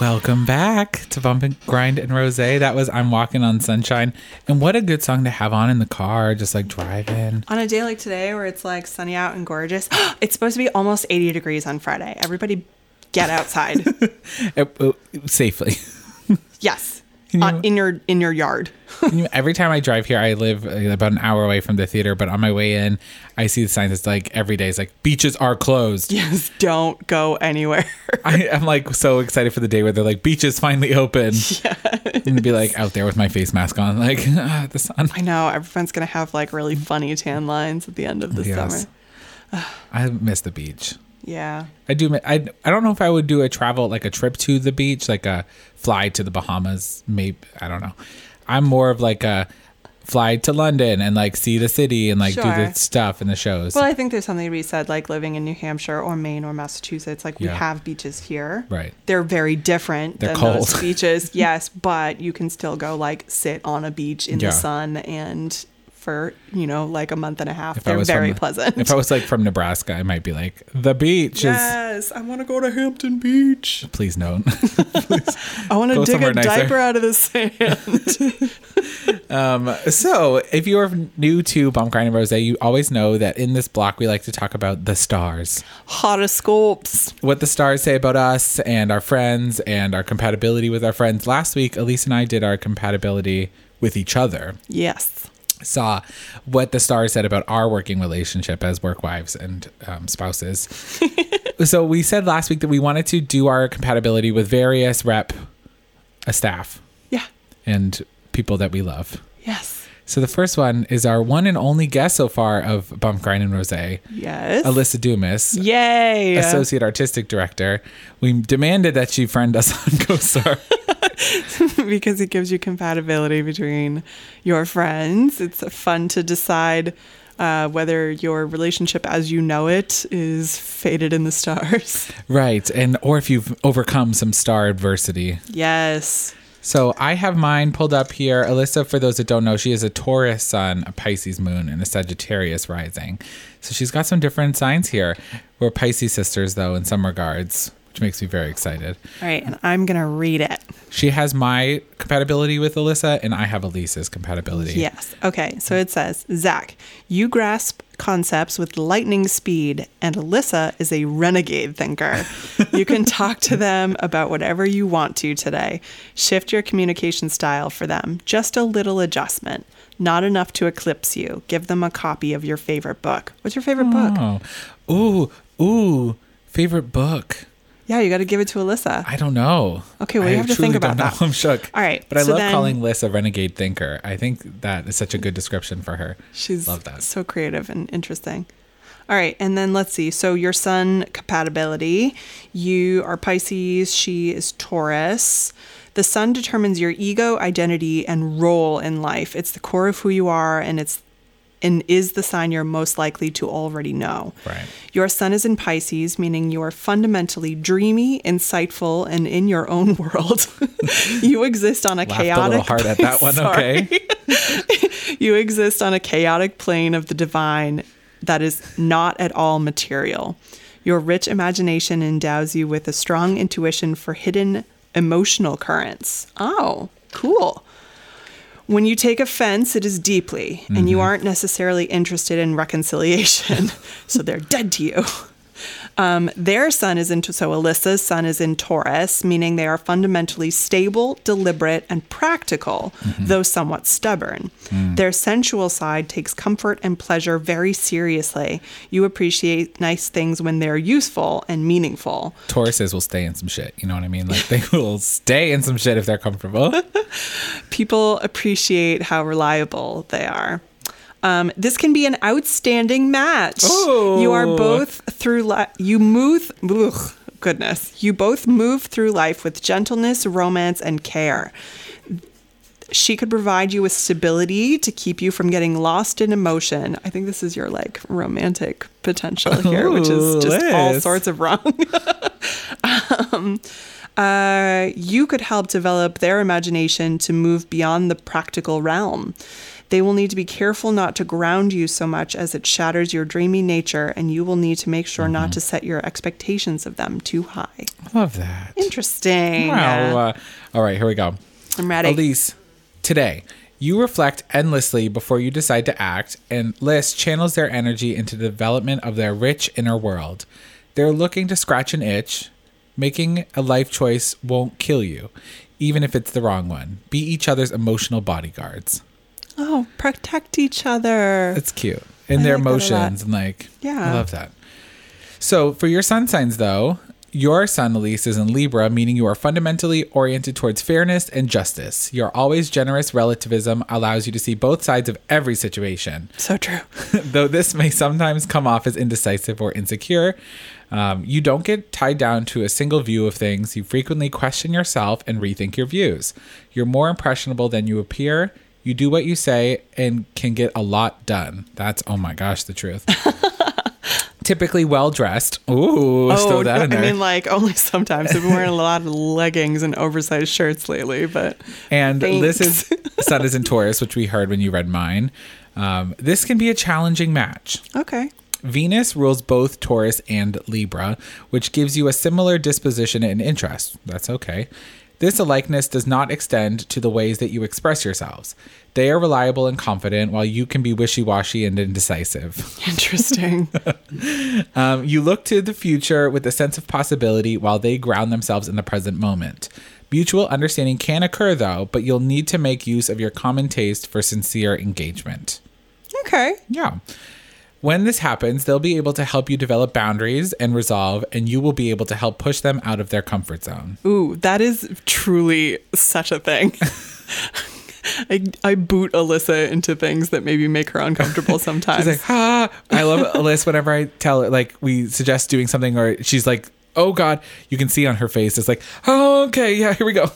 Welcome back to Bump and Grind and Rose. That was I'm Walking on Sunshine. And what a good song to have on in the car, just like driving. On a day like today where it's like sunny out and gorgeous, it's supposed to be almost 80 degrees on Friday. Everybody get outside. Uh, safely. yes. Can Uh, in your in your yard. You- Every time I drive here, I live uh, about an hour away from the theater, but on my way in, I see the signs. It's like every day, it's like beaches are closed. Yes, don't go anywhere. I, I'm like so excited for the day where they're like beaches finally open. And be like out there with my face mask on, like ah, the sun. I know everyone's gonna have like really funny tan lines at the end of the Yes. summer. I miss the beach. Yeah. I do. I I don't know if I would do a travel like a trip to the beach, like a fly to the Bahamas. Maybe I don't know. I'm more of like a fly to London and like see the city and like do the stuff and the shows. Well, I think there's something to be said, like living in New Hampshire or Maine or Massachusetts. Like we Yeah. have beaches here. Right. They're very different They're than cold. those beaches. yes, but you can still go like sit on a beach in Yeah. the sun and for you know like a month and a half. If They're very from, pleasant. If I was like from Nebraska, I might be like the beach is. yes, I want to go to Hampton Beach. Please don't. I want to dig a nicer. diaper out of the sand. um, so, if you are new to Bump Grind and Rose, you always know that in this block we like to talk about the stars. Horoscopes. what the stars say about us and our friends and our compatibility with our friends. Last week, Elise and I did our compatibility with each other. Yes. Saw what the stars said about our working relationship as work wives and um, spouses. so we said last week that we wanted to do our compatibility with various rep uh, staff Yeah. and people that we love. Yes. So the first one is our one and only guest so far of Bump Grind and Rose, Yes. Alyssa Dumas. Yay. associate artistic director. We demanded that she friend us on CoStar. because it gives you compatibility between your friends. It's fun to decide uh, whether your relationship as you know it is fated in the stars. right. And or if you've overcome some star adversity. Yes. So I have mine pulled up here. Alyssa, for those that don't know, she is a Taurus sun, a Pisces moon, and a Sagittarius rising. So she's got some different signs here. We're Pisces sisters though in some regards, which makes me very excited. All right, and I'm going to read it. She has my compatibility with Alyssa, and I have Elise's compatibility. Yes. Okay. So it says, Zach, you grasp concepts with lightning speed, and Alyssa is a renegade thinker. you can talk to them about whatever you want to today. Shift your communication style for them. Just a little adjustment. Not enough to eclipse you. Give them a copy of your favorite book. What's your favorite book? Oh, ooh, ooh, favorite book. Yeah, you got to give it to Alyssa. I don't know. Okay, well, you I have to think about that. I'm shook. All right, but I so love then- calling Liz a renegade thinker. I think that is such a good description for her. She's love that. so creative and interesting. All right, and then let's see. So your sun compatibility, you are Pisces, she is Taurus. The sun determines your ego, identity, and role in life. It's the core of who you are, and it's and is the sign you're most likely to already know. Right. Your sun is in Pisces, meaning you are fundamentally dreamy, insightful, and in your own world. you exist on a Laughed a little hard at that one. Okay. You exist on a chaotic plane of the divine that is not at all material. Your rich imagination endows you with a strong intuition for hidden emotional currents. Oh, cool. When you take offense, it is deeply, and you mm-hmm. aren't necessarily interested in reconciliation. so they're dead to you. Um, their sun is into so Alyssa's sun is in Taurus, meaning they are fundamentally stable, deliberate, and practical, though somewhat stubborn. Their sensual side takes comfort and pleasure very seriously. You appreciate nice things when they're useful and meaningful. Tauruses will stay in some shit. You know what I mean? Like they will stay in some shit if they're comfortable. People appreciate how reliable they are. Um, this can be an outstanding match. Oh. You are both through li- you move. Ugh, goodness, you both move through life with gentleness, romance, and care. She could provide you with stability to keep you from getting lost in emotion. I think this is your like romantic potential here, which is just all sorts of wrong. um, uh, you could help develop their imagination to move beyond the practical realm. They will need to be careful not to ground you so much as it shatters your dreamy nature, and you will need to make sure not to set your expectations of them too high. I love that. Interesting. Wow. Uh, all right, here we go. I'm ready. Elise, today, you reflect endlessly before you decide to act, and Liz channels their energy into the development of their rich inner world. They're looking to scratch an itch. Making a life choice won't kill you, even if it's the wrong one. Be each other's emotional bodyguards. Oh, protect each other. It's cute. In I their like emotions and like Yeah. I love that. So for your sun signs though, your sun Elise is in Libra, meaning you are fundamentally oriented towards fairness and justice. Your always generous relativism allows you to see both sides of every situation. so true. Though this may sometimes come off as indecisive or insecure, um, you don't get tied down to a single view of things. You frequently question yourself and rethink your views. You're more impressionable than you appear. You do what you say and can get a lot done. That's, oh my gosh, the truth. Typically well dressed. Ooh, throw that in there. Oh, I mean, like only sometimes. I've been wearing a lot of leggings and oversized shirts lately, but And Thanks. this is Sun is in Taurus, which we heard when you read mine. Um, this can be a challenging match. okay. Venus rules both Taurus and Libra, which gives you a similar disposition and interest. That's okay. This alikeness does not extend to the ways that you express yourselves. They are reliable and confident, while you can be wishy washy and indecisive. Interesting. Um, you look to the future with a sense of possibility, while they ground themselves in the present moment. Mutual understanding can occur, though, but you'll need to make use of your common taste for sincere engagement. okay. Yeah. When this happens, they'll be able to help you develop boundaries and resolve, and you will be able to help push them out of their comfort zone. Ooh, that is truly such a thing. I, I boot Alyssa into things that maybe make her uncomfortable sometimes. She's like, ah. I love Alyssa whenever I tell her, like, we suggest doing something, or she's like, oh God, you can see on her face, it's like, oh, okay, yeah, here we go.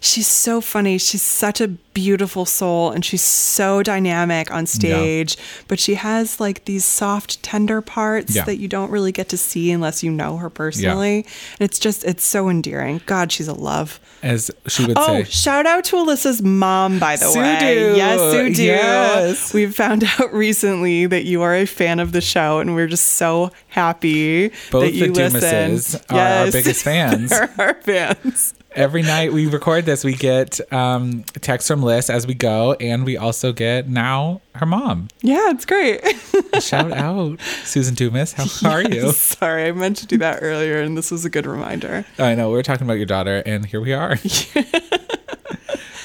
She's so funny. She's such a beautiful soul and she's so dynamic on stage, but she has like these soft, tender parts Yeah. that you don't really get to see unless you know her personally. And it's just, it's so endearing. God, she's a love. As she would Oh, say. shout out to Alyssa's mom, by the way. Yes, do. Yes. We've found out recently that you are a fan of the show, and we're just so happy Both that you the listen. Dumases are our biggest fans. They're our fans. Every night we record this, we get um, texts from Liz as we go, and we also get now her mom. Yeah, it's great. Shout out, Susan Dumas. How are you? Sorry, I meant to do that earlier, and this was a good reminder. I know we were talking about your daughter, and here we are.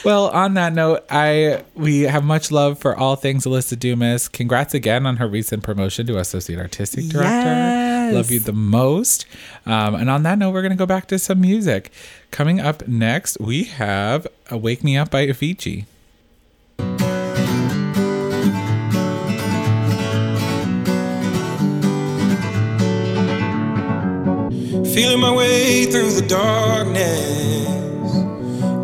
well, on that note, I we have much love for all things Alyssa Dumas. Congrats again on her recent promotion to associate artistic director. Yes. Love you the most. Um, and on that note, we're gonna go back to some music. Coming up next, we have a "Wake Me Up" by Avicii. Feeling my way through the darkness,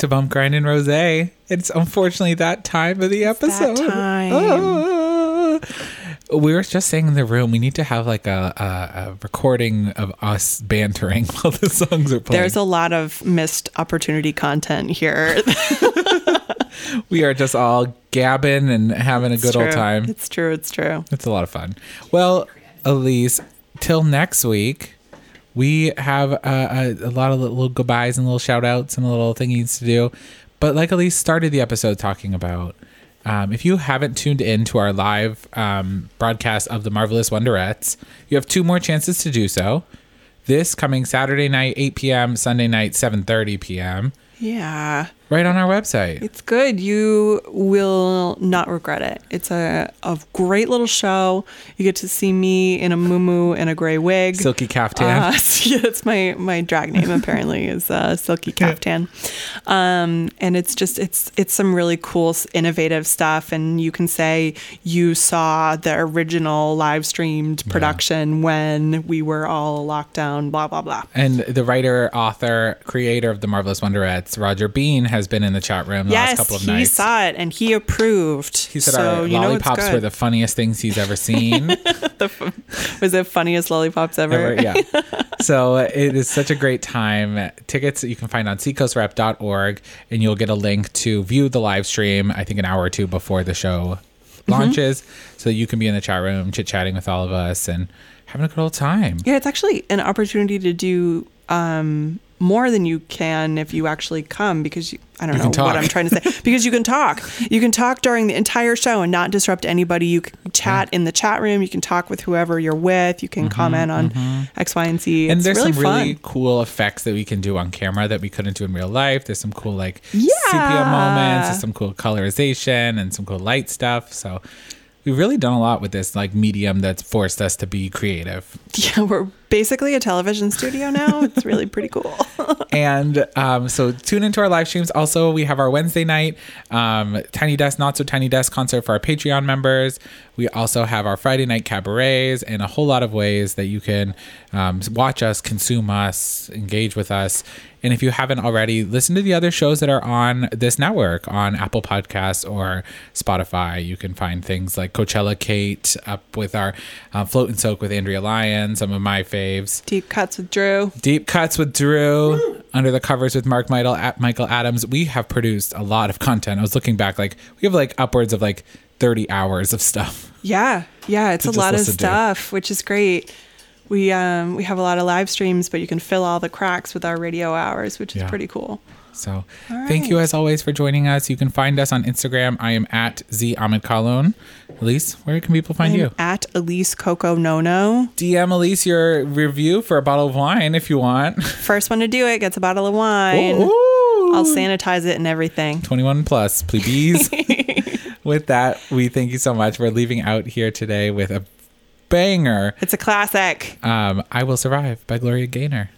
To Bump Grind and Rose. It's unfortunately that time of the that episode. time. Ah. We were just saying in the room, we need to have like a, a, a recording of us bantering while the songs are playing. There's a lot of missed opportunity content here. we are just all gabbing and having a good old time. It's true. It's true. It's a lot of fun. Well, Elise, till next week, we have a, a, a lot of little goodbyes and little shout outs and little thingies to do. But like Elise started the episode talking about, um, if you haven't tuned in to our live um, broadcast of the Marvelous Wonderettes, you have two more chances to do so. This coming Saturday night, 8 p.m., Sunday night, 7.30 p.m., Yeah. Right on our website. It's good. You will not regret it. It's a, a great little show. You get to see me in a muumuu and a gray wig. Silky caftan. Uh, yeah, that's my my drag name apparently is uh, Silky Caftan, um, and it's just it's it's some really cool, innovative stuff. And you can say you saw the original live streamed production when we were all locked down. Blah blah blah. And the writer, author, creator of the Marvelous Wonderettes, Roger Bean, has been in the chat room the last couple of nights. he saw it and he approved. He said so our you know it's lollipops were the funniest things he's ever seen. was it funniest lollipops ever? Ever, yeah. so it is such a great time. Tickets you can find on seacoastrep.org and you'll get a link to view the live stream, I think an hour or two before the show Mm-hmm. launches. So you can be in the chat room chit chatting with all of us and having a good old time. Yeah, it's actually an opportunity to do um, more than you can if you actually come because you, I don't You know what. I'm trying to say. Because you can talk. You can talk during the entire show and not disrupt anybody. You can chat in the chat room. You can talk with whoever you're with. You can comment on X, Y, and Z. Mm-hmm, And there's really some fun. really cool effects that we can do on camera that we couldn't do in real life. There's some cool like Yeah. sepia moments, there's some cool colorization and some cool light stuff. So we've really done a lot with this like medium that's forced us to be creative. yeah, we're basically a television studio now. It's really pretty cool. and um, so tune into our live streams. Also, we have our Wednesday night um, Tiny Desk, Not So Tiny Desk concert for our Patreon members. We also have our Friday night cabarets and a whole lot of ways that you can um, watch us, consume us, engage with us. And if you haven't already, listen to the other shows that are on this network on Apple Podcasts or Spotify. You can find things like Coachella Kate up with our uh, Float and Soak with Andrea Lyon, some of my faves. Deep cuts with Drew. Deep cuts with Drew, under the covers with Mark Michael, Michael Adams. We have produced a lot of content. I was looking back, like we have like upwards of like thirty hours of stuff. Yeah, yeah, it's a lot of stuff, which is great. We um we have a lot of live streams, but you can fill all the cracks with our radio hours, which is Yeah. pretty cool. So thank you as always for joining us. You can find us on Instagram. I am at Z Ahmed Kalon. Elise, where can people find you? At Elise Coco Nono. DM Elise your review for a bottle of wine if you want. First one to do it gets a bottle of wine. Ooh. I'll sanitize it and everything. 21 plus, please. with that, we thank you so much. We're leaving out here today with a banger. It's a classic. Um, I Will Survive by Gloria Gaynor.